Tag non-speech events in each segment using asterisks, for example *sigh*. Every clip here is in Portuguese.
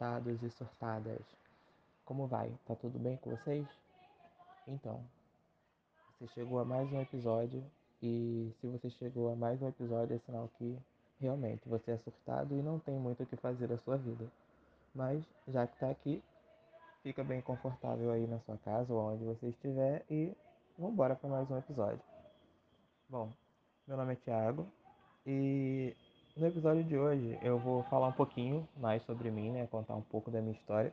surtados e surtadas. Como vai? Tá tudo bem com vocês? Então, você chegou a mais um episódio e se você chegou a mais um episódio é sinal que realmente você é surtado e não tem muito o que fazer da sua vida. Mas já que tá aqui, fica bem confortável aí na sua casa ou onde você estiver e vamos embora para mais um episódio. Bom, meu nome é Thiago e no episódio de hoje eu vou falar um pouquinho mais sobre mim, né? Contar um pouco da minha história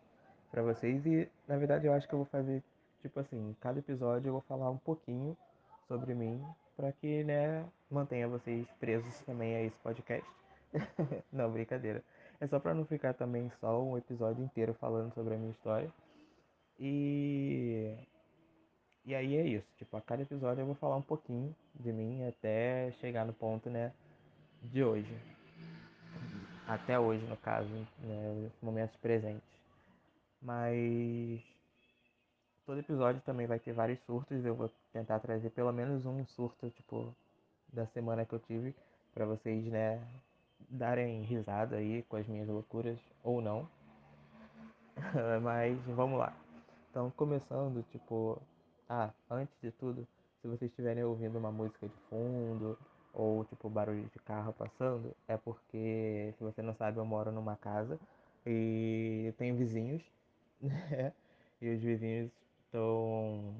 para vocês e na verdade eu acho que eu vou fazer tipo assim, cada episódio eu vou falar um pouquinho sobre mim para que, né, mantenha vocês presos também a esse podcast. *laughs* não, brincadeira. É só para não ficar também só um episódio inteiro falando sobre a minha história. E e aí é isso, tipo, a cada episódio eu vou falar um pouquinho de mim até chegar no ponto, né, de hoje até hoje, no caso, né, momentos presentes. Mas todo episódio também vai ter vários surtos. Eu vou tentar trazer pelo menos um surto, tipo, da semana que eu tive, para vocês, né, darem risada aí com as minhas loucuras ou não. *laughs* Mas vamos lá. Então, começando, tipo, ah, antes de tudo, se vocês estiverem ouvindo uma música de fundo ou tipo barulho de carro passando, é porque, se você não sabe, eu moro numa casa e tenho vizinhos, *laughs* né? E os vizinhos estão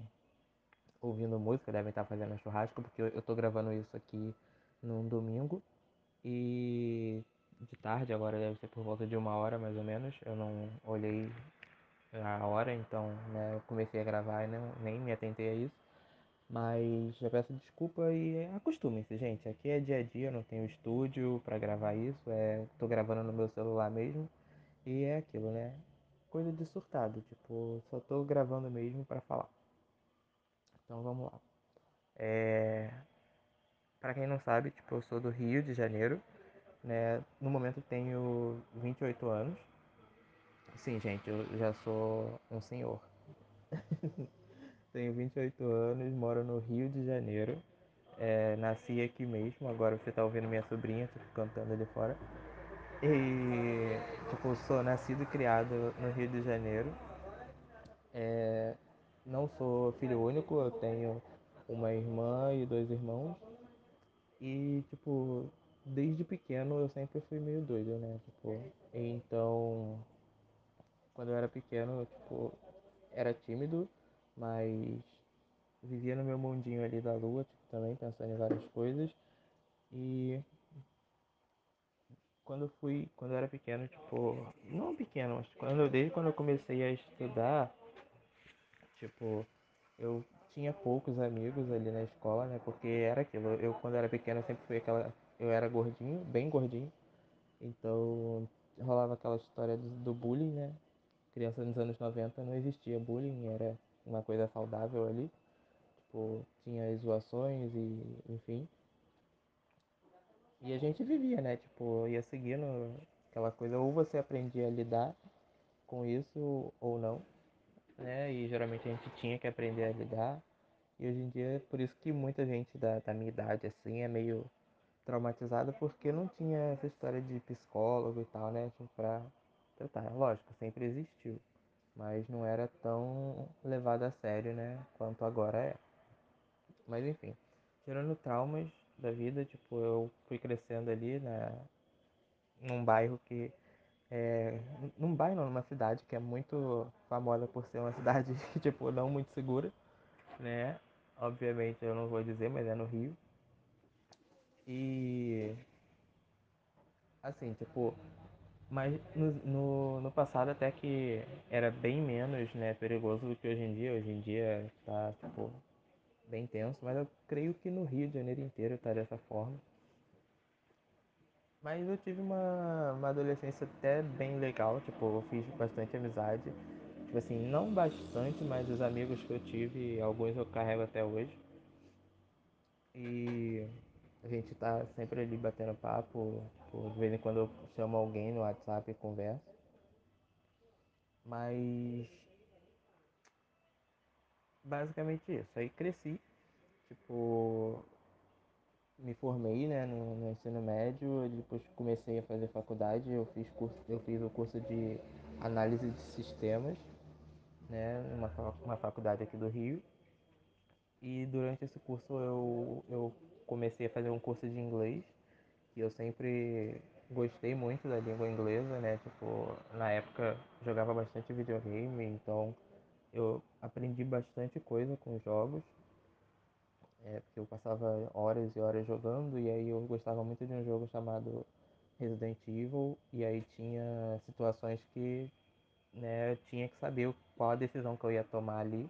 ouvindo música, devem estar fazendo um churrasco, porque eu estou gravando isso aqui num domingo e de tarde, agora deve ser por volta de uma hora mais ou menos. Eu não olhei a hora, então né, eu comecei a gravar e não, nem me atentei a isso. Mas já peço desculpa e acostumem-se, gente. Aqui é dia a dia, eu não tenho estúdio para gravar isso. É, tô gravando no meu celular mesmo. E é aquilo, né? Coisa de surtado, tipo, só tô gravando mesmo para falar. Então vamos lá. É... Para quem não sabe, tipo, eu sou do Rio de Janeiro, né? No momento tenho 28 anos. Sim, gente, eu já sou um senhor. *laughs* Tenho 28 anos, moro no Rio de Janeiro. É, nasci aqui mesmo, agora você tá ouvindo minha sobrinha tipo, cantando ali fora. E, tipo, sou nascido e criado no Rio de Janeiro. É, não sou filho único, eu tenho uma irmã e dois irmãos. E, tipo, desde pequeno eu sempre fui meio doido, né? Tipo, então, quando eu era pequeno, tipo, era tímido, mas vivia no meu mundinho ali da lua, tipo, também pensando em várias coisas. E quando eu fui, quando eu era pequeno, tipo, não pequeno, mas quando desde quando eu comecei a estudar, tipo, eu tinha poucos amigos ali na escola, né? Porque era aquilo, eu quando era pequeno sempre fui aquela, eu era gordinho, bem gordinho. Então rolava aquela história do, do bullying, né? Criança nos anos 90 não existia bullying, era uma coisa saudável ali. Tipo, tinha zoações e enfim. E a gente vivia, né? Tipo, ia seguindo aquela coisa, ou você aprendia a lidar com isso ou não, né? E geralmente a gente tinha que aprender a lidar. E hoje em dia, por isso que muita gente da, da minha idade, assim, é meio traumatizada porque não tinha essa história de psicólogo e tal, né? Tipo, pra tratar. Lógico, sempre existiu, mas não era tão levado a sério, né? Quanto agora é. Mas enfim, tirando traumas da vida, tipo, eu fui crescendo ali na, num bairro que é, num bairro numa cidade que é muito famosa por ser uma *laughs* cidade, tipo, não muito segura, né? Obviamente eu não vou dizer, mas é no Rio. E assim, tipo, mas no, no, no, passado até que era bem menos, né, perigoso do que hoje em dia. Hoje em dia tá, tipo, bem tenso, mas eu creio que no Rio de Janeiro inteiro está dessa forma. Mas eu tive uma, uma adolescência até bem legal, tipo, eu fiz bastante amizade. Tipo assim, não bastante, mas os amigos que eu tive, alguns eu carrego até hoje. E a gente tá sempre ali batendo papo, tipo, de vez em quando eu chamo alguém no WhatsApp e converso. Mas basicamente isso. Aí cresci, tipo, me formei né, no, no, ensino médio, depois comecei a fazer faculdade, eu fiz, curso, eu fiz o curso de análise de sistemas, né, uma, uma faculdade aqui do Rio. E durante esse curso eu, eu comecei a fazer um curso de inglês, que eu sempre gostei muito da língua inglesa, né? Tipo, na época jogava bastante videogame, então eu aprendi bastante coisa com jogos. É, porque eu passava horas e horas jogando e aí eu gostava muito de um jogo chamado Resident Evil e aí tinha situações que né, eu tinha que saber qual a decisão que eu ia tomar ali.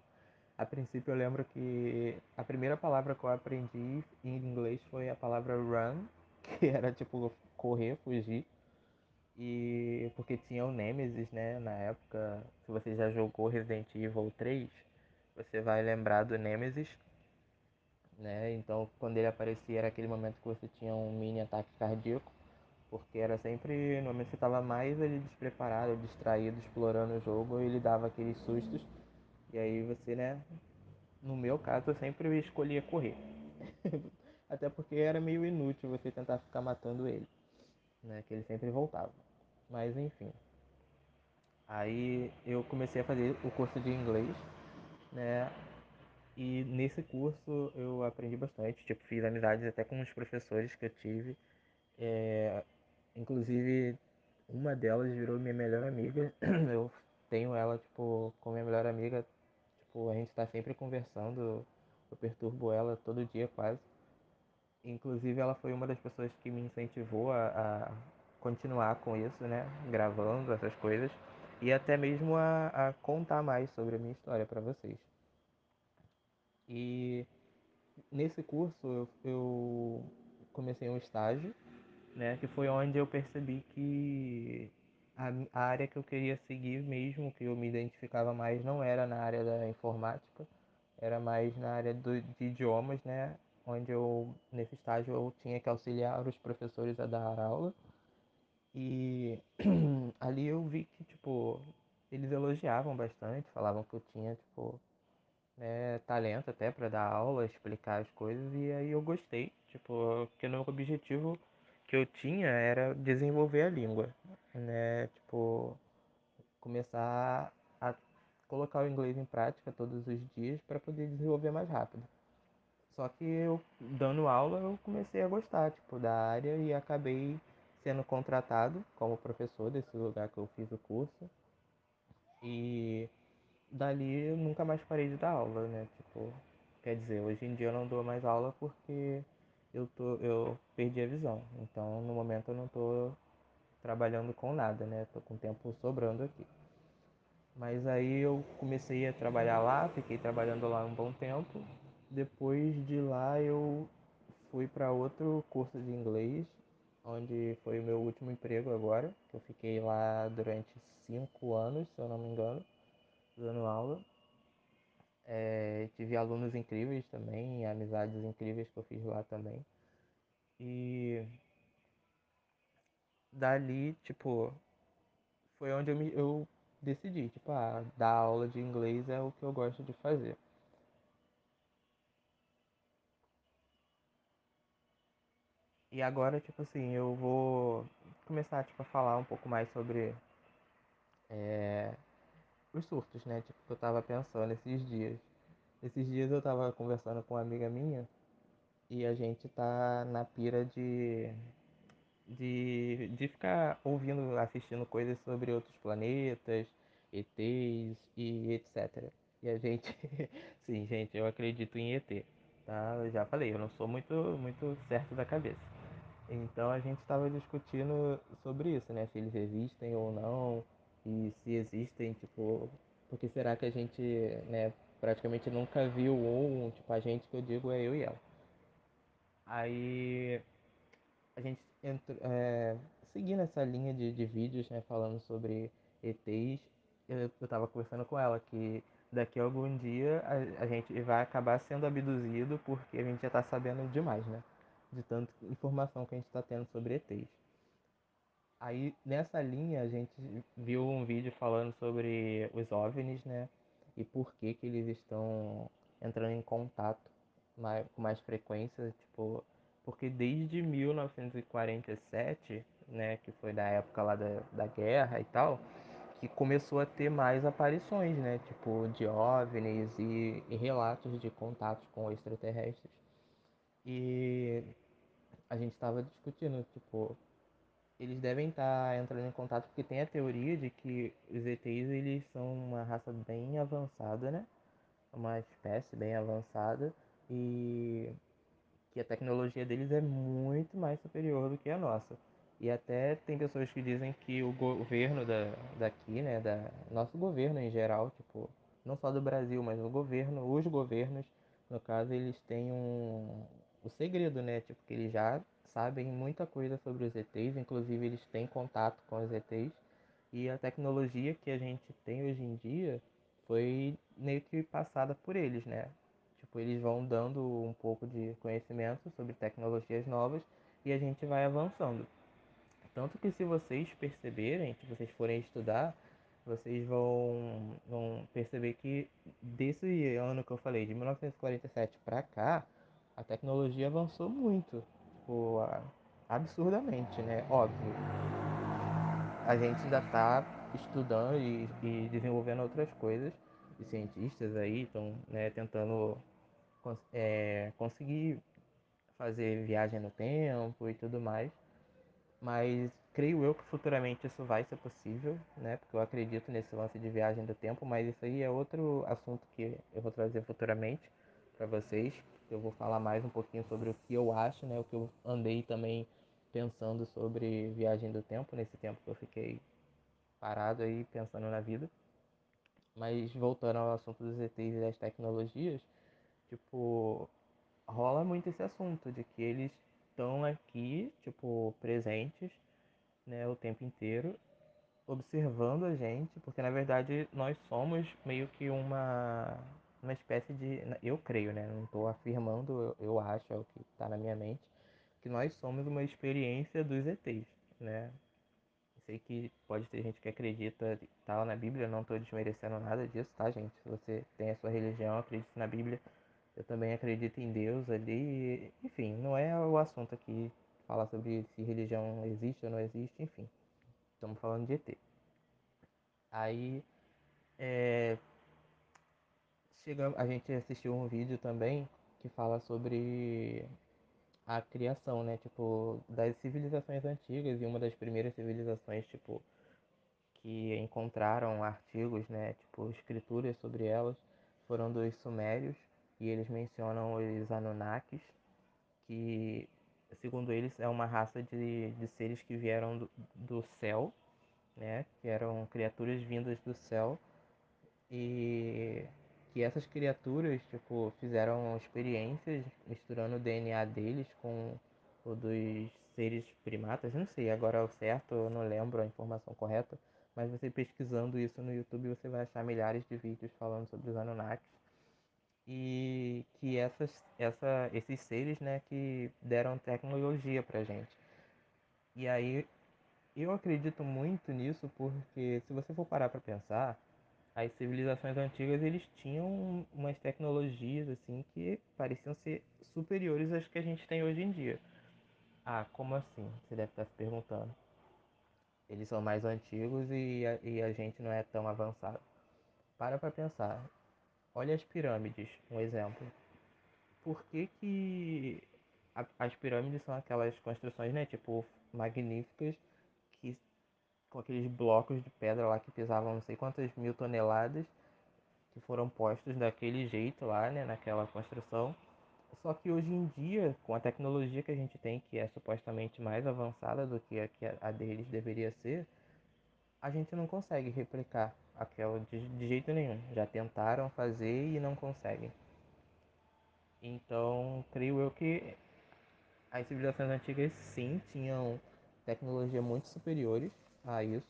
A princípio eu lembro que a primeira palavra que eu aprendi em inglês foi a palavra run, *laughs* que era tipo correr, fugir. E porque tinha o Nemesis, né, na época, se você já jogou Resident Evil 3, você vai lembrar do Nemesis, né? Então, quando ele aparecia era aquele momento que você tinha um mini ataque cardíaco, porque era sempre no momento que você estava mais ali despreparado, distraído, explorando o jogo, ele dava aqueles sustos. E aí você, né, no meu caso, eu sempre escolhia correr. *laughs* Até porque era meio inútil você tentar ficar matando ele, né, que ele sempre voltava. Mas enfim. Aí eu comecei a fazer o curso de inglês, né? E nesse curso eu aprendi bastante, tipo, fiz amizades até com os professores que eu tive. É, inclusive, uma delas virou minha melhor amiga. *clears throat* Eu tenho ela, tipo, como minha melhor amiga. Tipo, a gente tá sempre conversando. Eu perturbo ela todo dia quase. Inclusive, ela foi uma das pessoas que me incentivou a, a continuar com isso, né? Gravando essas coisas. E até mesmo a, a contar mais sobre a minha história para vocês. E nesse curso eu, eu comecei um estágio, né, que foi onde eu percebi que a, área que eu queria seguir mesmo, que eu me identificava mais, não era na área da informática, era mais na área do, de idiomas, né, onde eu, nesse estágio, eu tinha que auxiliar os professores a dar aula. E *clears throat* ali eu vi que, tipo, eles elogiavam bastante, falavam que eu tinha, tipo, né, talento até para dar aula, explicar as coisas e aí eu gostei, tipo, que o meu objetivo que eu tinha era desenvolver a língua, né, tipo, começar a colocar o inglês em prática todos os dias para poder desenvolver mais rápido. Só que eu dando aula eu comecei a gostar, tipo, da área e acabei sendo contratado como professor desse lugar que eu fiz o curso. E dali eu nunca mais parei de dar aula, né? Tipo, quer dizer, hoje em dia eu não dou mais aula porque eu, tô, eu perdi a visão. Então, no momento eu não tô trabalhando com nada, né? Tô com tempo sobrando aqui. Mas aí eu comecei a trabalhar lá, fiquei trabalhando lá um bom tempo. Depois de lá eu fui para outro curso de inglês, onde foi o meu último emprego agora. Eu fiquei lá durante cinco anos, se eu não me engano dando aula. É, tive alunos incríveis também, amizades incríveis que eu fiz lá também. E dali, tipo, foi onde eu, me, eu decidi, tipo, ah, dar aula de inglês é o que eu gosto de fazer. E agora, tipo assim, eu vou começar, tipo, a falar um pouco mais sobre é, os surtos, né? Tipo, que eu tava pensando esses dias. Esses dias eu tava conversando com uma amiga minha e a gente tá na pira de de, de ficar ouvindo, assistindo coisas sobre outros planetas, ETs e etc. E a gente, *laughs* sim, gente, eu acredito em ET, tá? Eu já falei, eu não sou muito, muito certo da cabeça. Então a gente estava discutindo sobre isso, né? Se eles existem ou não, e se existem, tipo, porque será que a gente, né, praticamente nunca viu um, tipo, a gente que eu digo é eu e ela. Aí a gente entrou, é, seguindo essa linha de, de vídeos, né, falando sobre ETs, eu, eu tava conversando com ela que daqui a algum dia a, a gente vai acabar sendo abduzido porque a gente já tá sabendo demais, né? De tanta informação que a gente tá tendo sobre ETs. Aí nessa linha a gente viu um vídeo falando sobre os OVNIs, né? E por que que eles estão entrando em contato mais, com mais frequência, tipo, porque desde 1947, né, que foi da época lá da, da guerra e tal, que começou a ter mais aparições, né? Tipo, de OVNIs e, e relatos de contatos com extraterrestres. E a gente estava discutindo, tipo, eles devem estar tá entrando em contato porque tem a teoria de que os ETs eles são uma raça bem avançada, né? Uma espécie bem avançada e que a tecnologia deles é muito mais superior do que a nossa. E até tem pessoas que dizem que o governo da, daqui, né, da nosso governo em geral, tipo, não só do Brasil, mas o governo, os governos, no caso, eles têm um o segredo, né, tipo, que eles já sabem muita coisa sobre os ETs, inclusive eles têm contato com os ETs. E a tecnologia que a gente tem hoje em dia foi meio que passada por eles, né? Eles vão dando um pouco de conhecimento sobre tecnologias novas e a gente vai avançando. Tanto que se vocês perceberem, se vocês forem estudar, vocês vão, vão perceber que desse ano que eu falei, de 1947 para cá, a tecnologia avançou muito, tipo, absurdamente, né? Óbvio. A gente ainda está estudando e, e, desenvolvendo outras coisas, e cientistas aí estão né, tentando é, conseguir fazer viagem no tempo e tudo mais. Mas creio eu que futuramente isso vai ser possível, né? Porque eu acredito nesse lance de viagem do tempo, mas isso aí é outro assunto que eu vou trazer futuramente para vocês. Eu vou falar mais um pouquinho sobre o que eu acho, né? O que eu andei também pensando sobre viagem do tempo nesse tempo que eu fiquei parado aí pensando na vida. Mas voltando ao assunto dos ETs e das tecnologias, tipo, rola muito esse assunto de que eles estão aqui, tipo, presentes, né, o tempo inteiro, observando a gente, porque na verdade nós somos meio que uma uma espécie de, eu creio, né, não estou afirmando, eu, acho, é o que está na minha mente, que nós somos uma experiência dos ETs, né? Sei que pode ter gente que acredita tal na Bíblia, não estou desmerecendo nada disso, tá, gente? Se você tem a sua religião, acredita na Bíblia, eu também acredito em Deus ali. Enfim, não é o assunto aqui falar sobre se religião existe ou não existe, enfim. Estamos falando de ET. Aí, é, chega, a gente assistiu um vídeo também que fala sobre a criação, né? Tipo, das civilizações antigas e uma das primeiras civilizações, tipo, que encontraram artigos, né? Tipo, escrituras sobre elas foram dos sumérios e eles mencionam os Anunnakis, que segundo eles é uma raça de, de seres que vieram do, do céu, né? Que eram criaturas vindas do céu. E que essas criaturas tipo fizeram experiências misturando o DNA deles com o dos seres primatas, não sei agora o certo, eu não lembro a informação correta, mas você pesquisando isso no YouTube você vai achar milhares de vídeos falando sobre os Anunnakis e que essas, essa, esses seres, né, que deram tecnologia pra gente. E aí eu acredito muito nisso porque se você for parar para pensar, as civilizações antigas eles tinham umas tecnologias assim que pareciam ser superiores às que a gente tem hoje em dia. Ah, como assim? Você deve estar se perguntando. Eles são mais antigos e a, e a gente não é tão avançado. Para para pensar. Olha as pirâmides, um exemplo. Por que, que a, as pirâmides são aquelas construções, né, tipo, magníficas, que com aqueles blocos de pedra lá que pesavam não sei quantas mil toneladas, que foram postos daquele jeito lá, né, naquela construção. Só que hoje em dia, com a tecnologia que a gente tem, que é supostamente mais avançada do que a que a deles deveria ser, a gente não consegue replicar aquela de, de jeito nenhum. Já tentaram fazer e não conseguem. Então, creio eu que as civilizações antigas sim tinham tecnologia muito superiores a isso,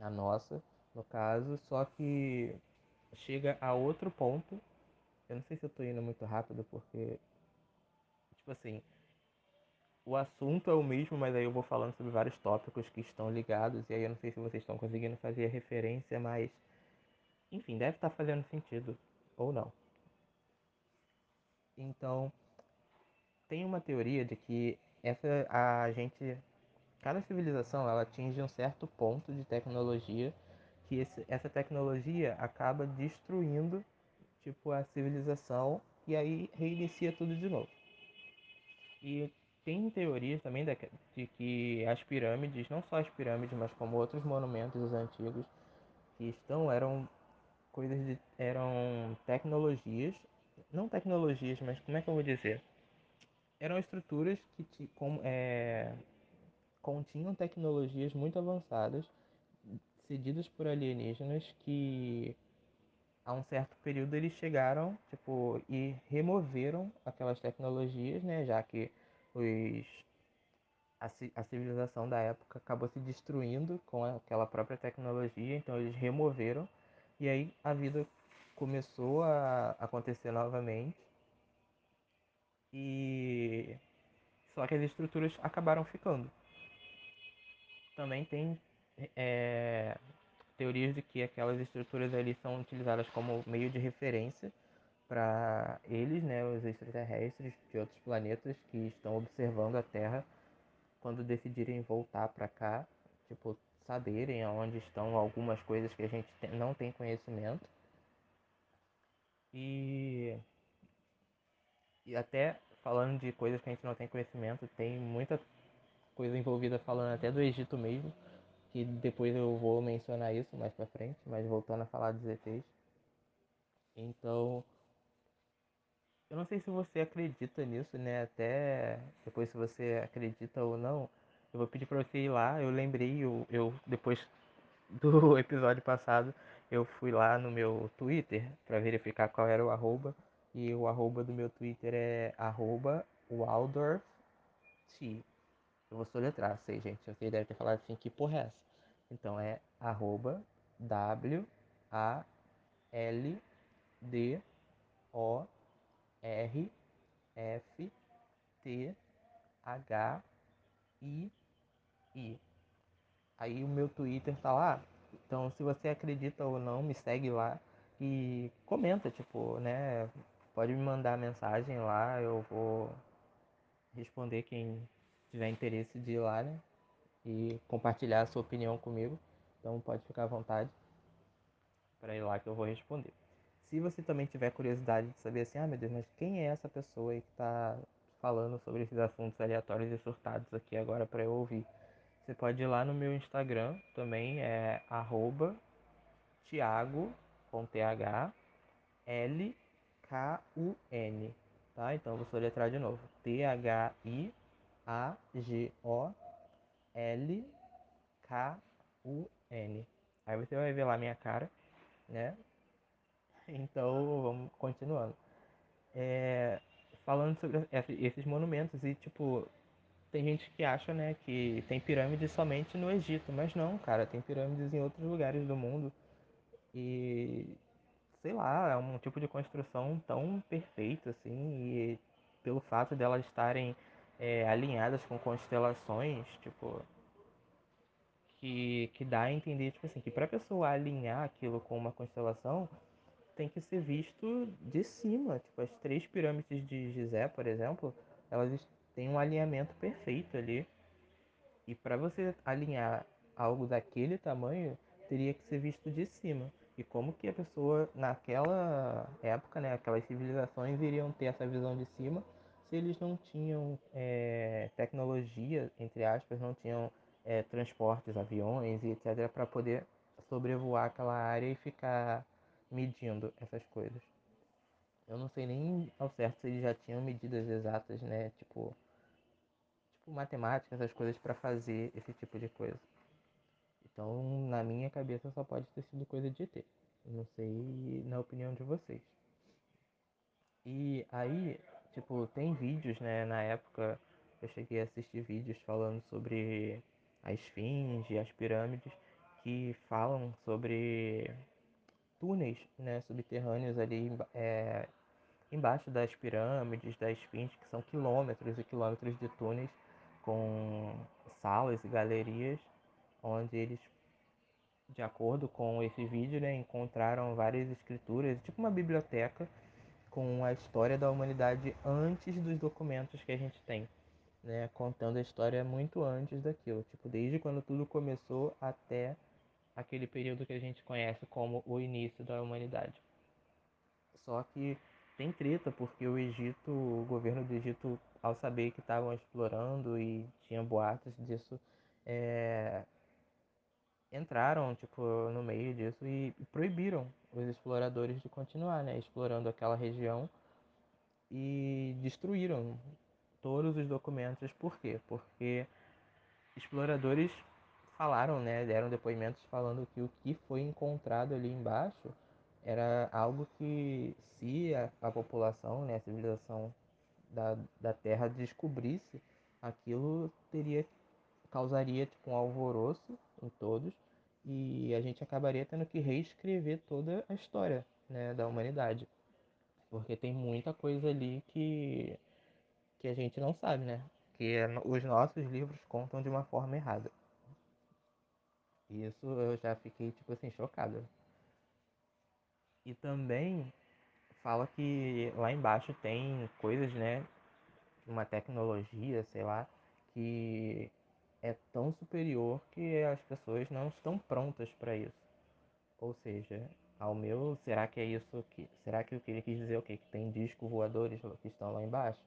a nossa, no caso, só que chega a outro ponto. Eu não sei se eu tô indo muito rápido porque tipo assim, o assunto é o mesmo, mas aí eu vou falando sobre vários tópicos que estão ligados e aí eu não sei se vocês estão conseguindo fazer referência, mas enfim, deve estar fazendo sentido ou não. Então, tem uma teoria de que essa a gente cada civilização ela atinge um certo ponto de tecnologia que esse, essa tecnologia acaba destruindo tipo a civilização e aí reinicia tudo de novo. E tem teorias também de que as pirâmides, não só as pirâmides, mas como outros monumentos antigos que estão eram coisas de eram tecnologias, não tecnologias, mas como é que eu vou dizer? Eram estruturas que com, é, continham tecnologias muito avançadas, cedidas por alienígenas que a um certo período eles chegaram, tipo, e removeram aquelas tecnologias, né, já que os a, a civilização da época acabou se destruindo com aquela própria tecnologia, então eles removeram e aí a vida começou a acontecer novamente. E só que as estruturas acabaram ficando. Também tem é, teorias de que aquelas estruturas ali são utilizadas como meio de referência para eles, né, os extraterrestres de outros planetas que estão observando a Terra quando decidirem voltar para cá, tipo, saberem aonde estão algumas coisas que a gente não tem conhecimento. E e até falando de coisas que a gente não tem conhecimento, tem muita coisa envolvida falando até do Egito mesmo, que depois eu vou mencionar isso mais pra frente, mas voltando a falar dos ETs. Então, eu não sei se você acredita nisso, né? Até depois se você acredita ou não, eu vou pedir pra você ir lá. Eu lembrei, eu, eu depois do *laughs* episódio passado, eu fui lá no meu Twitter para verificar qual era o arroba. E o arroba do meu Twitter é arroba Waldorf T. Eu vou soletrar, sei, gente. Você deve ter falado assim, que porra é essa? Então é arroba W A L D O R F T H I I. Aí o meu Twitter tá lá. Então se você acredita ou não, me segue lá e comenta, tipo, né? Pode me mandar mensagem lá, eu vou responder quem tiver interesse de ir lá, né? E compartilhar a sua opinião comigo. Então pode ficar à vontade para ir lá que eu vou responder. Se você também tiver curiosidade de saber assim, ah meu Deus, mas quem é essa pessoa aí que está falando sobre esses assuntos aleatórios e surtados aqui agora para eu ouvir? Você pode ir lá no meu Instagram, também é arroba Thiago, com TH, L K-U-N, tá? Então vou soletrar de novo. T-H-I-A-G-O-L-K-U-N. Aí você vai ver lá minha cara, né? Então vamos continuando. É, falando sobre esses monumentos e tipo tem gente que acha, né, que tem pirâmides somente no Egito, mas não, cara, tem pirâmides em outros lugares do mundo. E sei lá, é um tipo de construção tão perfeita assim, e pelo fato delas estarem é, alinhadas com constelações, tipo, que, que dá a entender, tipo assim, que pra pessoa alinhar aquilo com uma constelação, tem que ser visto de cima. Tipo, as três pirâmides de Gizé, por exemplo, elas têm um alinhamento perfeito ali. E para você alinhar algo daquele tamanho, teria que ser visto de cima e como que a pessoa naquela época, né, aquelas civilizações iriam ter essa visão de cima se eles não tinham é, tecnologia, entre aspas, não tinham é, transportes, aviões e etc, para poder sobrevoar aquela área e ficar medindo essas coisas. Eu não sei nem ao certo se eles já tinham medidas exatas, né, tipo, tipo matemática, essas coisas para fazer esse tipo de coisa. Então, na minha cabeça, só pode ter sido coisa de ET. Não sei na opinião de vocês. E aí, tipo, tem vídeos, né? Na época eu cheguei a assistir vídeos falando sobre a esfinge, as pirâmides, que falam sobre túneis, né? Subterrâneos ali é, embaixo das pirâmides, da esfinge, que são quilômetros e quilômetros de túneis com salas e galerias onde eles, de acordo com esse vídeo, né, encontraram várias escrituras, tipo uma biblioteca com a história da humanidade antes dos documentos que a gente tem, né, contando a história muito antes daquilo, tipo desde quando tudo começou até aquele período que a gente conhece como o início da humanidade. Só que tem treta porque o Egito, o governo do Egito, ao saber que estavam explorando e tinha boatos disso, é, entraram tipo no meio disso e proibiram os exploradores de continuar, né, explorando aquela região e destruíram todos os documentos. Por quê? Porque exploradores falaram, né, deram depoimentos falando que o que foi encontrado ali embaixo era algo que se a, a população, né, a civilização da, da Terra descobrisse, aquilo teria causaria tipo um alvoroço em todos e a gente acabaria tendo que reescrever toda a história, né, da humanidade. Porque tem muita coisa ali que que a gente não sabe, né? Que é os nossos livros contam de uma forma errada. Isso eu já fiquei, tipo assim, chocado. E também fala que lá embaixo tem coisas, né? Uma tecnologia, sei lá, que é tão superior que as pessoas não estão prontas para isso. Ou seja, ao meu, será que é isso que. Será que eu queria quis dizer o quê? Que tem discos voadores que estão lá embaixo?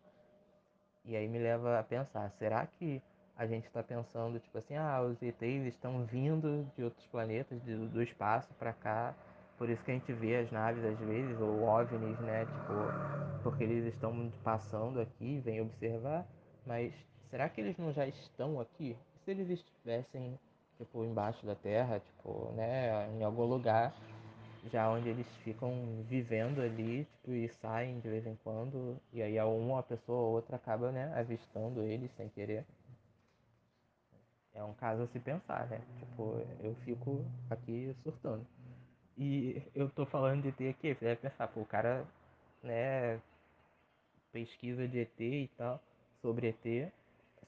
E aí me leva a pensar, será que a gente está pensando, tipo assim, ah, os ETs estão vindo de outros planetas, de, do espaço para cá, por isso que a gente vê as naves às vezes, ou OVNIs, né, tipo, porque eles estão passando aqui, vêm observar, mas será que eles não já estão aqui? Se eles estivessem, tipo, embaixo da Terra, tipo, né, em algum lugar, já onde eles ficam vivendo ali, tipo, e saem de vez em quando, e aí uma pessoa ou outra acaba, né, avistando eles sem querer. É um caso a se pensar, né? Tipo, eu fico aqui surtando. E eu tô falando de ET aqui, você deve pensar, pô, o cara, né, pesquisa de ET e tal, sobre ET,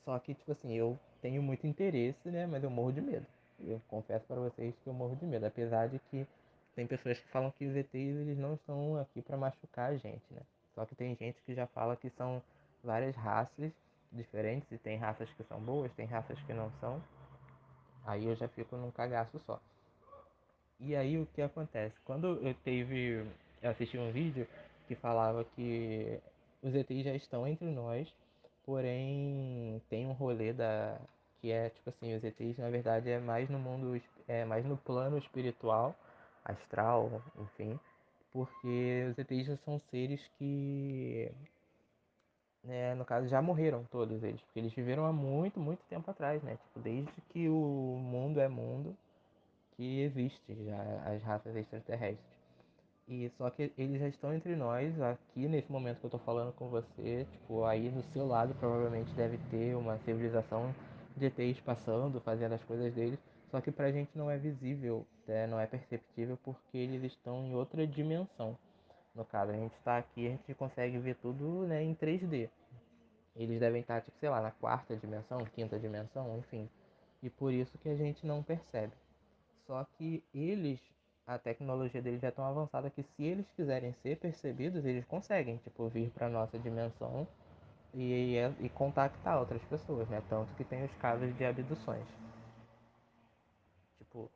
só que, tipo assim, eu tenho muito interesse, né, mas eu morro de medo. Eu confesso para vocês que eu morro de medo, apesar de que tem pessoas que falam que os ETs eles não estão aqui para machucar a gente, né? Só que tem gente que já fala que são várias raças diferentes e tem raças que são boas, tem raças que não são. Aí eu já fico num cagaço só. E aí o que acontece? Quando eu teve. Eu assisti um vídeo que falava que os ETs já estão entre nós, porém tem um rolê da. que é tipo assim, os ETs na verdade é mais no mundo. é mais no plano espiritual, astral, enfim. Porque os ETs são seres que né, no caso já morreram todos eles, porque eles viveram há muito, muito tempo atrás, né? Tipo, desde que o mundo é mundo, que existe já as raças extraterrestres. E só que eles já estão entre nós, aqui nesse momento que eu tô falando com você, tipo, aí do seu lado provavelmente deve ter uma civilização de ETs passando, fazendo as coisas deles, só que pra gente não é visível, né? não é perceptível porque eles estão em outra dimensão. No caso, a gente está aqui, a gente consegue ver tudo né, em 3D. Eles devem estar, tipo, sei lá, na quarta dimensão, quinta dimensão, enfim. E por isso que a gente não percebe. Só que eles, a tecnologia deles é tão avançada que se eles quiserem ser percebidos, eles conseguem, tipo, vir para nossa dimensão e, e, e contactar outras pessoas, né? Tanto que tem os casos de abduções. Tipo,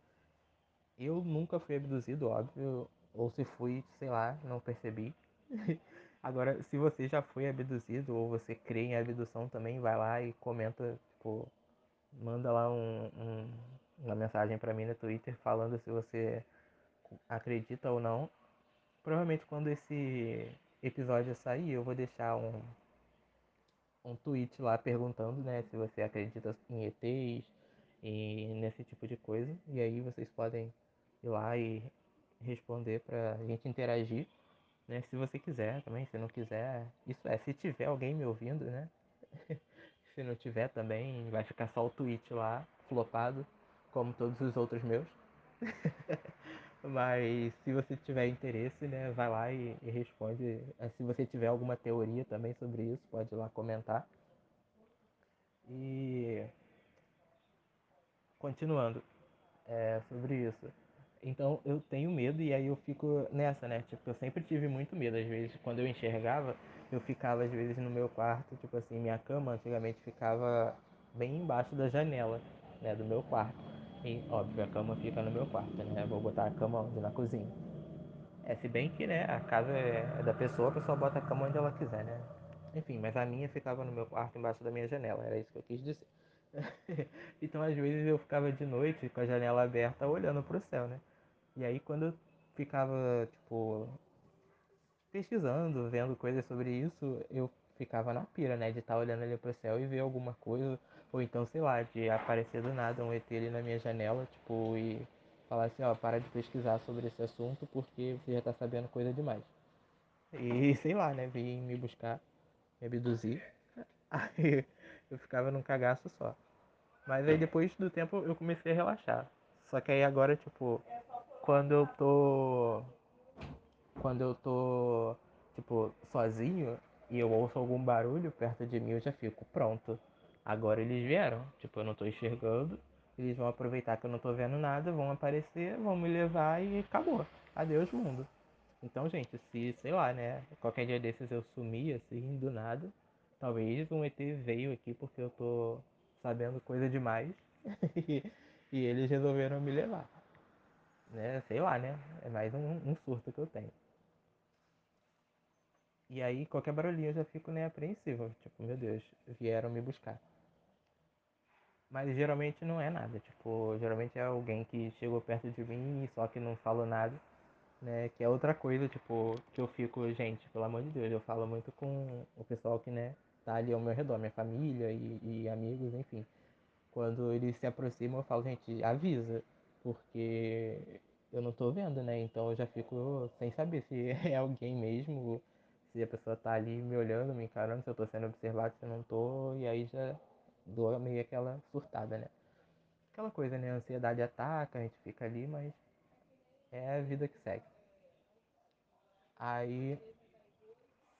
eu nunca fui abduzido, óbvio, ou se fui, sei lá, não percebi. *laughs* Agora, se você já foi abduzido ou você crê em abdução também, vai lá e comenta, tipo, manda lá um, um, uma mensagem para mim no Twitter falando se você acredita ou não. Provavelmente quando esse episódio sair, eu vou deixar um, um tweet lá perguntando, né, se você acredita em ETs e nesse tipo de coisa. E aí vocês podem ir lá e responder pra gente interagir, né? Se você quiser também, se não quiser, isso é, se tiver alguém me ouvindo, né? *laughs* se não tiver também, vai ficar só o tweet lá, flopado, como todos os outros meus. *laughs* Mas se você tiver interesse, né, vai lá e, e responde. É, se você tiver alguma teoria também sobre isso, pode ir lá comentar. E continuando é, sobre isso. Então eu tenho medo e aí eu fico nessa, né? Tipo, eu sempre tive muito medo. Às vezes, quando eu enxergava, eu ficava às vezes no meu quarto, tipo assim, minha cama antigamente ficava bem embaixo da janela, né, do meu quarto. E, óbvio, a cama fica no meu quarto, né? Vou botar a cama onde? Na cozinha. É, se bem que, né, a casa é, é da pessoa, a pessoa bota a cama onde ela quiser, né? Enfim, mas a minha ficava no meu quarto, embaixo da minha janela, era isso que eu quis dizer. *laughs* então, às vezes, eu ficava de noite com a janela aberta, olhando pro céu, né? E aí, quando eu ficava, tipo, pesquisando, vendo coisas sobre isso, eu ficava na pira, né? De estar tá olhando ali pro céu e ver alguma coisa, ou então, sei lá, de aparecer do nada um ET ali na minha janela, tipo, e falar assim, ó, para de pesquisar sobre esse assunto porque você já tá sabendo coisa demais. E *laughs* sei lá, né? Vim me buscar, me abduzir. *laughs* Aí eu ficava num cagaço só. Mas aí depois do tempo eu comecei a relaxar. Só que aí agora, tipo, quando eu tô quando eu tô, tipo, sozinho e eu ouço algum barulho perto de mim, eu já fico, pronto. Agora eles vieram. Tipo, eu não tô enxergando. Eles vão aproveitar que eu não tô vendo nada, vão aparecer, vão me levar e acabou. Adeus, mundo. Então, gente, se, sei lá, né, qualquer dia desses eu sumir, assim, do nada, talvez um ET veio aqui porque eu tô sabendo coisa demais *laughs* e eles resolveram me levar. Né, sei lá, né, é mais um, um surto que eu tenho. E aí, qualquer barulhinho eu já fico né, apreensivo. Tipo, meu Deus, vieram me buscar. Mas geralmente não é nada. Tipo, geralmente é alguém que chegou perto de mim só que não falou nada. Né? Que é outra coisa, tipo, que eu fico, gente, pelo amor de Deus, eu falo muito com o pessoal que, né, tá ali ao meu redor, minha família e, e amigos, enfim. Quando eles se aproximam, eu falo, gente, avisa. Porque eu não tô vendo, né? Então eu já fico sem saber se *laughs* é alguém mesmo se a pessoa tá ali me olhando, me encarando, se eu tô sendo observado, se eu não tô, e aí já dou meio aquela surtada, né? Aquela coisa, né? A ansiedade ataca, a gente fica ali, mas é a vida que segue. Aí,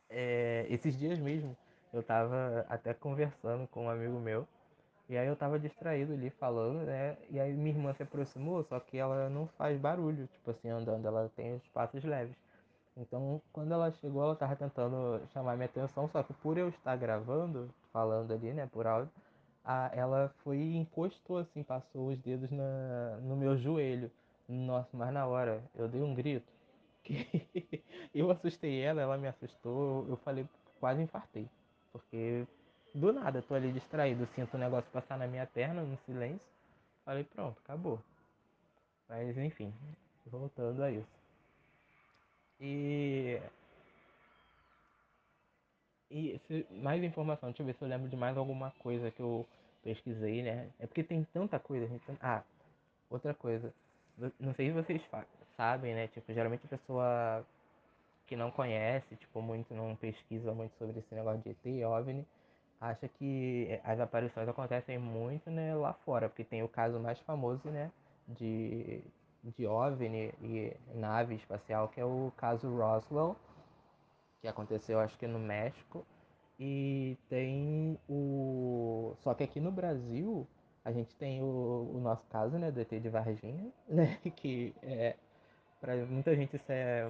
é, esses dias mesmo, eu tava até conversando com um amigo meu, e aí eu tava distraído ali falando, né? E aí minha irmã se aproximou, só que ela não faz barulho, tipo assim, andando, ela tem os passos leves. Então, quando ela chegou, ela estava tentando chamar minha atenção, só que por eu estar gravando, falando ali, né, por áudio, a, ela foi e encostou assim, passou os dedos na, no meu joelho. Nossa, mas na hora eu dei um grito *laughs* eu assustei ela, ela me assustou, eu falei, quase infartei. Porque do nada, tô ali distraído, sinto o negócio passar na minha perna, no silêncio. Falei, pronto, acabou. Mas enfim, voltando a isso. E E se, mais informação, deixa eu ver se eu lembro de mais alguma coisa que eu pesquisei, né? É porque tem tanta coisa, gente. Ah, outra coisa. Não sei se vocês sabem, né? Tipo, geralmente a pessoa que não conhece, tipo, muito, não pesquisa muito sobre esse negócio de ET, OVNI, acha que as aparições acontecem muito, né, lá fora, porque tem o caso mais famoso, né, de, de OVNI e nave espacial, que é o caso Roswell, que aconteceu acho que no México. E tem o. Só que aqui no Brasil a gente tem o, o nosso caso, né, do ET de Varginha, *laughs* né? Que é. Pra muita gente isso é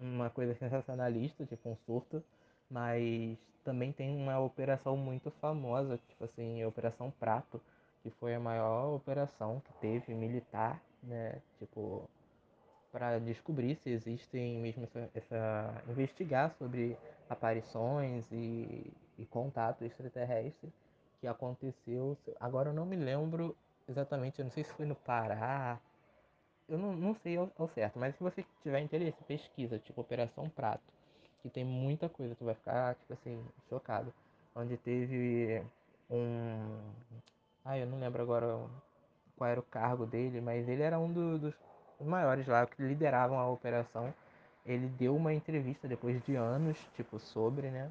uma coisa sensacionalista, tipo um surto. Mas também tem uma operação muito famosa, tipo assim, a Operação Prato, que foi a maior operação que teve militar, né? Tipo, para descobrir se existem mesmo essa, essa, investigar sobre aparições e, e contato extraterrestre que aconteceu. Agora eu não me lembro exatamente, eu não sei se foi no Pará, eu não, não sei ao, ao certo, mas se você tiver interesse, pesquisa, tipo Operação Prato, que tem muita coisa, tu vai ficar, tipo assim, chocado. Onde teve um. Ah, eu não lembro agora qual era o cargo dele, mas ele era um do, dos maiores lá que lideravam a operação. Ele deu uma entrevista depois de anos, tipo, sobre, né?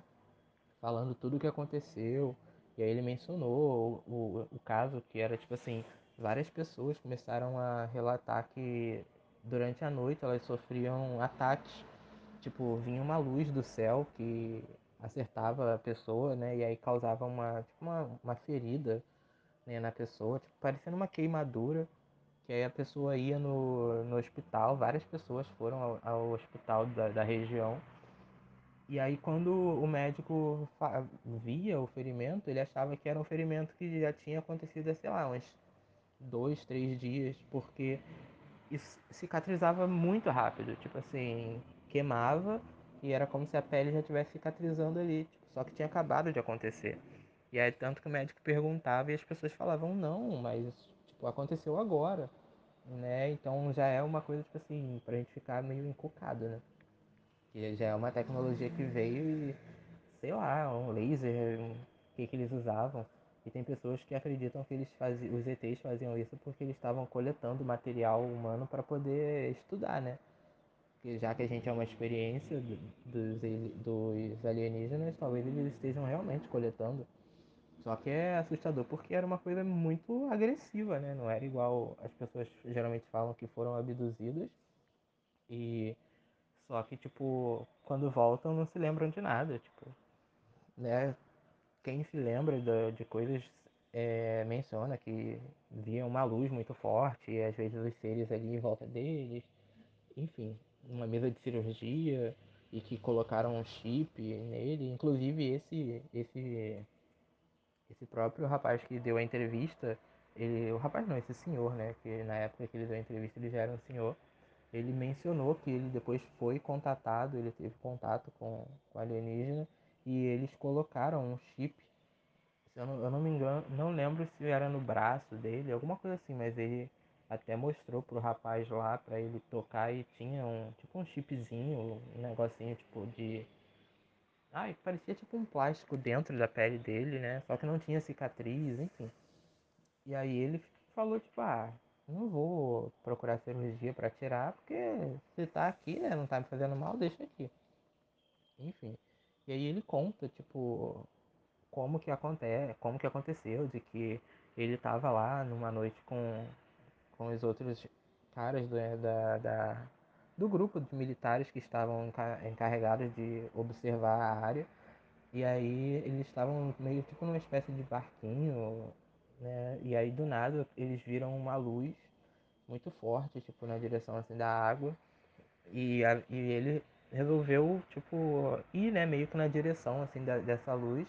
Falando tudo o que aconteceu. E aí ele mencionou o, o, o caso que era tipo assim, várias pessoas começaram a relatar que durante a noite elas sofriam ataques. Tipo, vinha uma luz do céu que acertava a pessoa, né? E aí causava uma, tipo, uma, uma ferida né, na pessoa, tipo, parecendo uma queimadura. Que aí a pessoa ia no, no hospital, várias pessoas foram ao, ao hospital da, da região. E aí quando o médico via o ferimento, ele achava que era um ferimento que já tinha acontecido, sei lá, uns dois, três dias, porque isso cicatrizava muito rápido. Tipo assim, queimava e era como se a pele já estivesse cicatrizando ali. Tipo, só que tinha acabado de acontecer. E aí tanto que o médico perguntava e as pessoas falavam, não, mas tipo, aconteceu agora. Né? Então já é uma coisa, tipo assim, pra gente ficar meio encucado, né? Que já é uma tecnologia que veio e, sei lá, um laser, o que, que eles usavam. E tem pessoas que acreditam que eles faziam, os ETs faziam isso porque eles estavam coletando material humano para poder estudar, né? Já que a gente é uma experiência dos, dos alienígenas, talvez eles estejam realmente coletando. Só que é assustador porque era uma coisa muito agressiva, né? Não era igual as pessoas geralmente falam que foram abduzidas e só que tipo quando voltam não se lembram de nada, tipo, né? Quem se lembra de, de coisas é, menciona que via uma luz muito forte e às vezes os seres ali em volta deles, enfim, uma mesa de cirurgia e que colocaram um chip nele, inclusive esse esse esse próprio rapaz que deu a entrevista, ele, o rapaz não, esse senhor, né, que na época que ele deu a entrevista ele já era um senhor, ele mencionou que ele depois foi contatado, ele teve contato com, com alienígena e eles colocaram um chip, eu não, eu não me engano, não lembro se era no braço dele, alguma coisa assim, mas ele até mostrou pro rapaz lá para ele tocar e tinha um tipo um chipzinho, um negocinho tipo de Ai, parecia tipo um plástico dentro da pele dele, né? Só que não tinha cicatriz, enfim. E aí ele falou, tipo, ah, não vou procurar cirurgia para tirar, porque se tá aqui, né, não tá me fazendo mal, deixa aqui. Enfim. E aí ele conta, tipo, como que acontece, como que aconteceu, de que ele tava lá numa noite com, com os outros caras do, da, da, do grupo de militares que estavam encarregados de observar a área. E aí eles estavam meio tipo numa espécie de barquinho, né? E aí do nada eles viram uma luz muito forte, tipo, na direção assim da água. E, a, e ele resolveu, tipo, ir, né, meio que na direção assim da, dessa luz.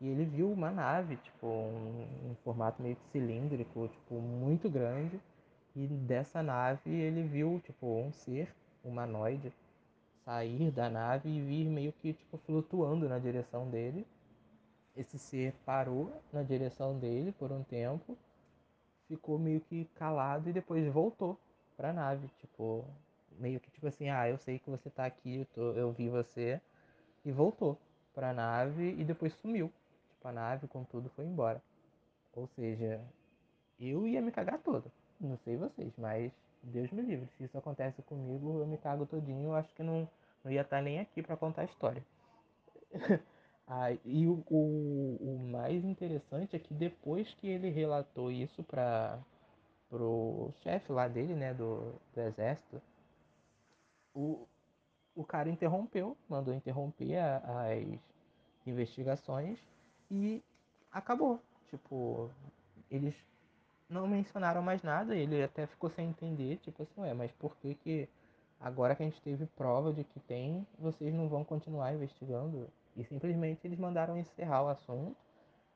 E ele viu uma nave, tipo, um, um formato meio que cilíndrico, tipo, muito grande. E dessa nave ele viu, tipo, um ser humanoide sair da nave e vir meio que tipo flutuando na direção dele. Esse ser parou na direção dele por um tempo, ficou meio que calado e depois voltou para a nave, tipo, meio que tipo assim, ah, eu sei que você tá aqui, eu, tô, eu vi você e voltou para a nave e depois sumiu. Tipo, a nave com tudo foi embora. Ou seja, eu ia me cagar todo. Não sei vocês, mas Deus me livre. Se isso acontece comigo, eu me cago todinho. Eu acho que não, não ia estar nem aqui para contar a história. *laughs* ah, e o, o, o, mais interessante é que depois que ele relatou isso para pro chefe lá dele, né, do, do exército, o, o cara interrompeu, mandou interromper a, as investigações e acabou. Tipo, eles não mencionaram mais nada, ele até ficou sem entender, tipo assim, ué, mas por que que agora que a gente teve prova de que tem, vocês não vão continuar investigando? E simplesmente eles mandaram encerrar o assunto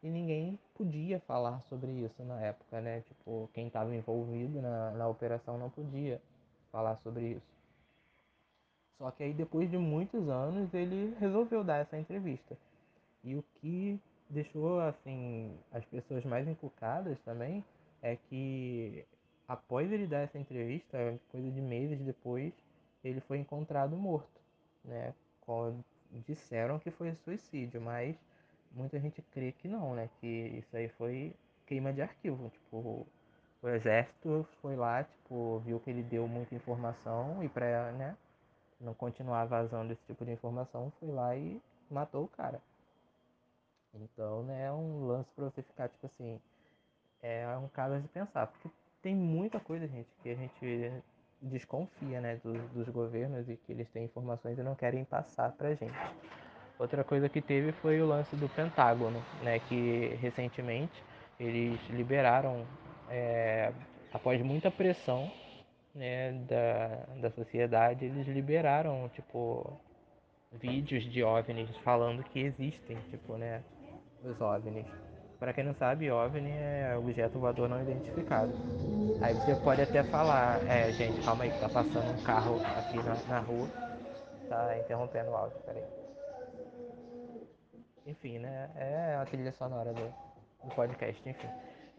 e ninguém podia falar sobre isso na época, né? Tipo, quem estava envolvido na, na operação não podia falar sobre isso. Só que aí depois de muitos anos ele resolveu dar essa entrevista. E o que deixou assim as pessoas mais encucadas também é que após ele dar essa entrevista, coisa de meses depois, ele foi encontrado morto, né? Disseram que foi suicídio, mas muita gente crê que não, né? Que isso aí foi queima de arquivo. Tipo, o exército foi lá, tipo, viu que ele deu muita informação e pra, né, não continuar vazando esse tipo de informação, foi lá e matou o cara. Então, né, é um lance pra você ficar, tipo assim, é um caso de pensar, porque tem muita coisa, gente, que a gente desconfia, né, dos, dos governos e que eles têm informações e não querem passar pra gente. Outra coisa que teve foi o lance do Pentágono, né, que recentemente eles liberaram, é, após muita pressão né, da, da sociedade, eles liberaram, tipo, vídeos de OVNIs falando que existem, tipo, né, os OVNIs. Para quem não sabe, OVNI é objeto voador não identificado. Aí você pode até falar, é, gente, calma aí que tá passando um carro aqui na, na rua, tá interrompendo o áudio, peraí. Enfim, né? É a trilha sonora do, do podcast, enfim.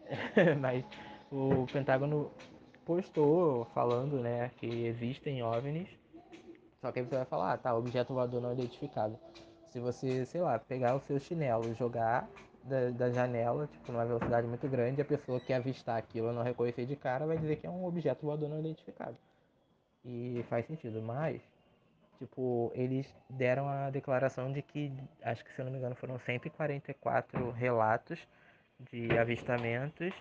*laughs* Mas o Pentágono postou falando, né, que existem OVNIs, só que aí você vai falar, ah, tá, objeto voador não identificado. Se você, sei lá, pegar o seu chinelo e jogar da, da janela, tipo, numa velocidade muito grande, a pessoa que avistar aquilo não reconhecer de cara vai dizer que é um objeto voador não identificado. E faz sentido, mas Tipo, eles deram a declaração de que, acho que se eu não me engano, foram 144 relatos de avistamentos,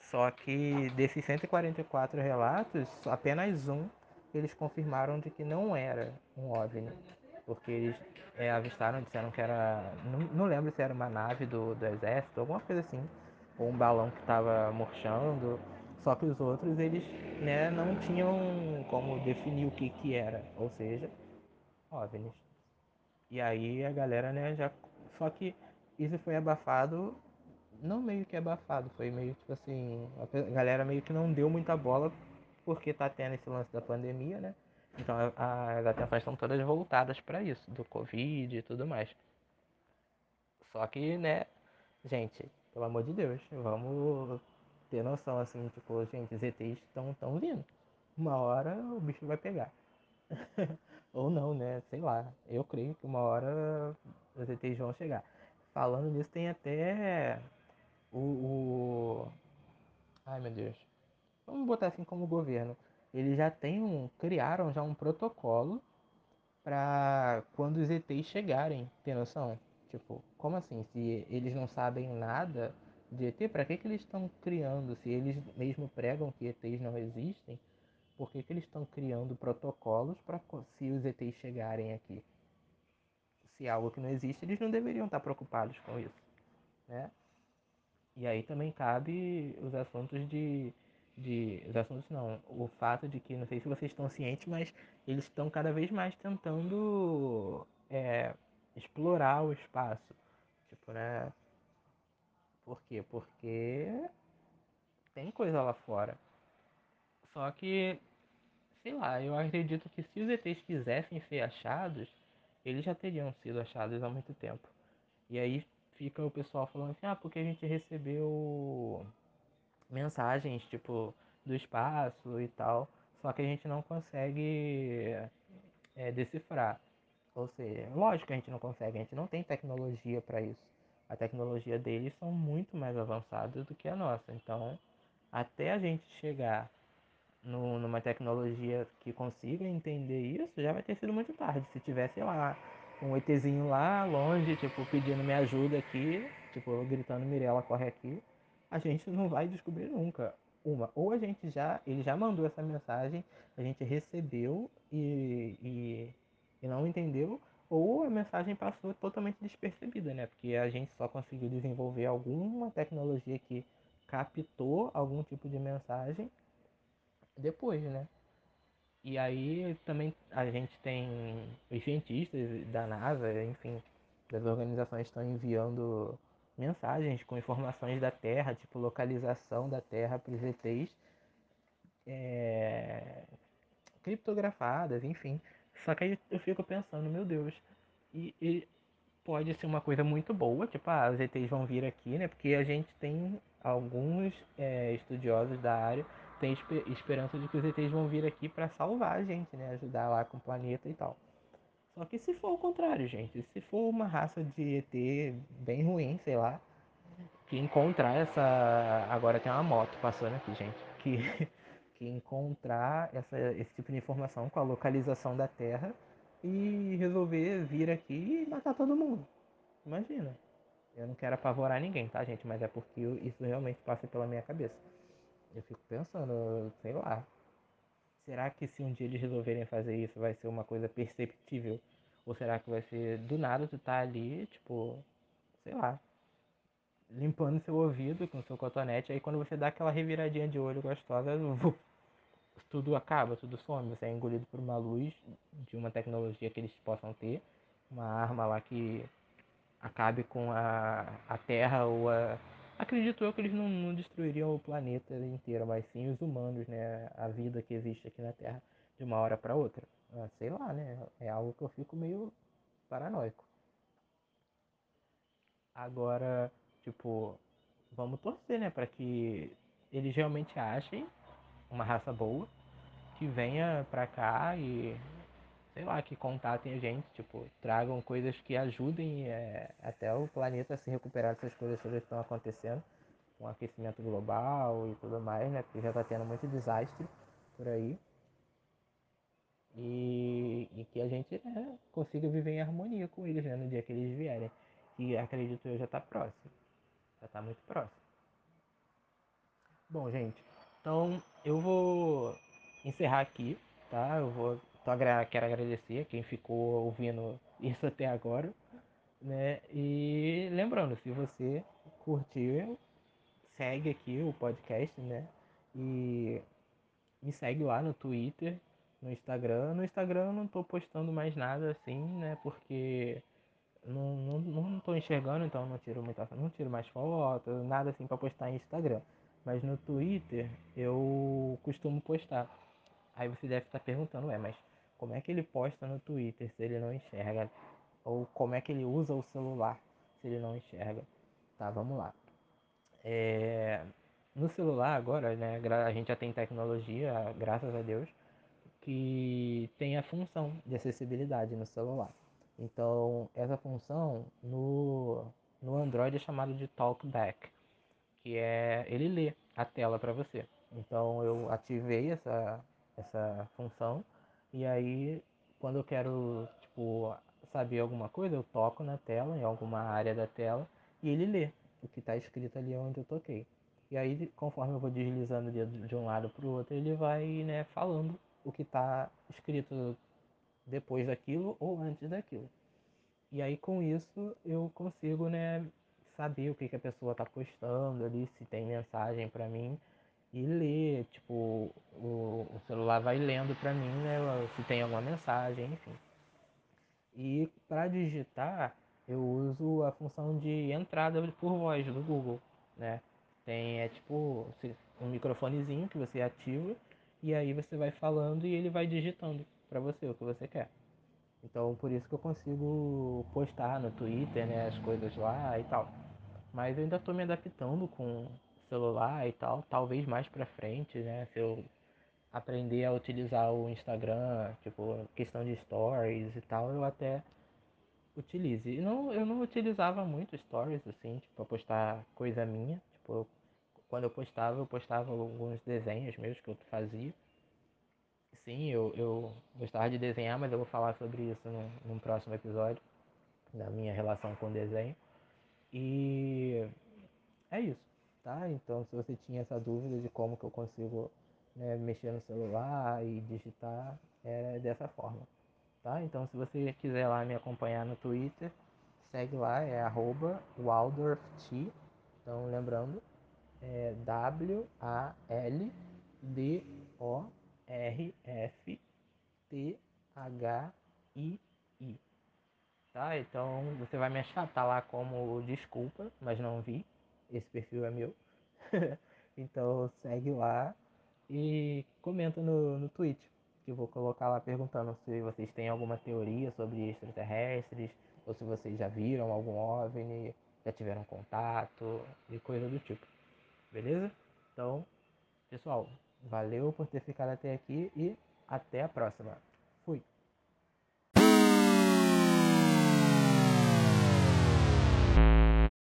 só que desses 144 relatos, apenas um eles confirmaram de que não era um OVNI, porque eles é, avistaram, disseram que era, não, não lembro se era uma nave do, do exército, alguma coisa assim, ou um balão que estava murchando, só que os outros eles né, não tinham como definir o que que era, ou seja, OVNIs. E aí a galera, né, já. Só que isso foi abafado, não meio que abafado, foi meio tipo assim. A galera meio que não deu muita bola porque tá tendo esse lance da pandemia, né? Então as atenções estão todas voltadas para isso, do Covid e tudo mais. Só que, né, gente, pelo amor de Deus, vamos ter noção assim, tipo, gente, os ETs estão tão vindo. Uma hora o bicho vai pegar. *laughs* Ou não, né? Sei lá. Eu creio que uma hora os ETs vão chegar. Falando nisso, tem até o, o. Ai meu Deus. Vamos botar assim como governo. Eles já têm um. criaram já um protocolo para quando os ETs chegarem. Tem noção? Tipo, como assim? Se eles não sabem nada de ET, para que, que eles estão criando? Se eles mesmo pregam que ETs não existem, por que, que eles estão criando protocolos para se os ETs chegarem aqui? Se é algo que não existe, eles não deveriam estar preocupados com isso, né? E aí também cabe os assuntos de, de os assuntos não, o fato de que não sei se vocês estão cientes, mas eles estão cada vez mais tentando é, explorar o espaço, tipo, né? Por quê? Porque tem coisa lá fora. Só que sei lá, eu acredito que se os ETs quisessem ser achados, eles já teriam sido achados há muito tempo. E aí fica o pessoal falando assim, ah, porque a gente recebeu mensagens, tipo, do espaço e tal, só que a gente não consegue é, decifrar. Ou seja, lógico que a gente não consegue, a gente não tem tecnologia para isso. A tecnologia deles são muito mais avançadas do que a nossa. Então, até a gente chegar no, numa tecnologia que consiga entender isso, já vai ter sido muito tarde. Se tivesse lá um ETzinho lá longe, tipo, pedindo me ajuda aqui, tipo, gritando Mirella corre aqui, a gente não vai descobrir nunca. Uma, ou a gente já, ele já mandou essa mensagem, a gente recebeu e, e, e não entendeu, ou a mensagem passou totalmente despercebida, né? Porque a gente só conseguiu desenvolver alguma tecnologia que captou algum tipo de mensagem depois, né? E aí também a gente tem os cientistas da NASA, enfim, das organizações estão enviando mensagens com informações da Terra, tipo localização da Terra para os ETs, é, criptografadas, enfim. Só que aí eu fico pensando, meu Deus, e, e pode ser uma coisa muito boa, tipo, ah, os ETs vão vir aqui, né? Porque a gente tem alguns é, estudiosos da área tem esperança de que os ETs vão vir aqui para salvar a gente, né? Ajudar lá com o planeta e tal. Só que se for o contrário, gente, se for uma raça de ET bem ruim, sei lá, que encontrar essa. Agora tem uma moto passando aqui, gente. Que, *laughs* que encontrar essa, esse tipo de informação com a localização da Terra e resolver vir aqui e matar todo mundo. Imagina. Eu não quero apavorar ninguém, tá, gente? Mas é porque isso realmente passa pela minha cabeça. Eu fico pensando, sei lá. Será que se um dia eles resolverem fazer isso vai ser uma coisa perceptível? Ou será que vai ser do nada tu tá ali, tipo, sei lá, limpando seu ouvido com seu cotonete, aí quando você dá aquela reviradinha de olho gostosa, tudo acaba, tudo some, você é engolido por uma luz de uma tecnologia que eles possam ter, uma arma lá que acabe com a, a Terra ou a. Acredito eu que eles não, não destruiriam o planeta inteiro, mas sim os humanos, né? A vida que existe aqui na Terra de uma hora para outra. Ah, sei lá, né? É algo que eu fico meio paranoico. Agora, tipo, vamos torcer, né, para que eles realmente achem uma raça boa que venha pra cá e sei lá, que contatem a gente, tipo, tragam coisas que ajudem é, até o planeta a se recuperar dessas coisas que estão acontecendo, com o aquecimento global e tudo mais, né? Porque já está tendo muito desastre por aí. E, e que a gente né, consiga viver em harmonia com eles né, no dia que eles vierem. E acredito eu já está próximo. Já está muito próximo. Bom, gente, então eu vou encerrar aqui, tá? Eu vou então, quero agradecer quem ficou ouvindo isso até agora, né? E lembrando, se você curtiu, segue aqui o podcast, né? E me segue lá no Twitter, no Instagram. No Instagram eu não tô postando mais nada assim, né? Porque não, não, não tô enxergando, então não tiro muita, não tiro mais foto, nada assim para postar em Instagram. Mas no Twitter eu costumo postar. Aí você deve estar perguntando, ué, mas como é que ele posta no Twitter se ele não enxerga? Ou como é que ele usa o celular se ele não enxerga? Tá, vamos lá. É... No celular agora, né, a gente já tem tecnologia, graças a Deus, que tem a função de acessibilidade no celular. Então, essa função no, no Android é chamada de Talkback, que é ele lê a tela para você. Então, eu ativei essa, essa função e aí, quando eu quero, tipo, saber alguma coisa, eu toco na tela, em alguma área da tela, e ele lê o que está escrito ali onde eu toquei. E aí, conforme eu vou deslizando o dedo de um lado para o outro, ele vai, né, falando o que está escrito depois daquilo ou antes daquilo. E aí, com isso, eu consigo, né, saber o que, que a pessoa está postando ali, se tem mensagem para mim e ler, tipo, o, o celular vai lendo para mim, né, se tem alguma mensagem, enfim. E para digitar, eu uso a função de entrada por voz do Google, né? Tem é tipo um microfonezinho que você ativa e aí você vai falando e ele vai digitando para você o que você quer. Então por isso que eu consigo postar no Twitter, né, as coisas lá e tal. Mas eu ainda estou me adaptando com celular e tal, talvez mais para frente, né, se eu aprender a utilizar o Instagram, tipo, questão de stories e tal, eu até utilize. E não, eu não utilizava muito stories, assim, tipo, pra postar coisa minha. Tipo, eu, quando eu postava, eu postava alguns desenhos mesmo que eu fazia. Sim, eu, eu gostava de desenhar, mas eu vou falar sobre isso num, num próximo episódio, da minha relação com o desenho. E é isso, tá? Então, se você tinha essa dúvida de como que eu consigo né, mexer no celular e digitar, é dessa forma, tá? Então, se você quiser lá me acompanhar no Twitter, segue lá, é arroba WaldorfT. Então, lembrando, é W-A-L-D-O-R-F-T-H-I-I. Tá? Então você vai me achar, tá lá como desculpa, mas não vi. Esse perfil é meu. *laughs* então segue lá e comenta no, no tweet. Que eu vou colocar lá perguntando se vocês têm alguma teoria sobre extraterrestres, ou se vocês já viram algum OVNI, já tiveram contato e coisa do tipo. Beleza? Então, pessoal, valeu por ter ficado até aqui e até a próxima.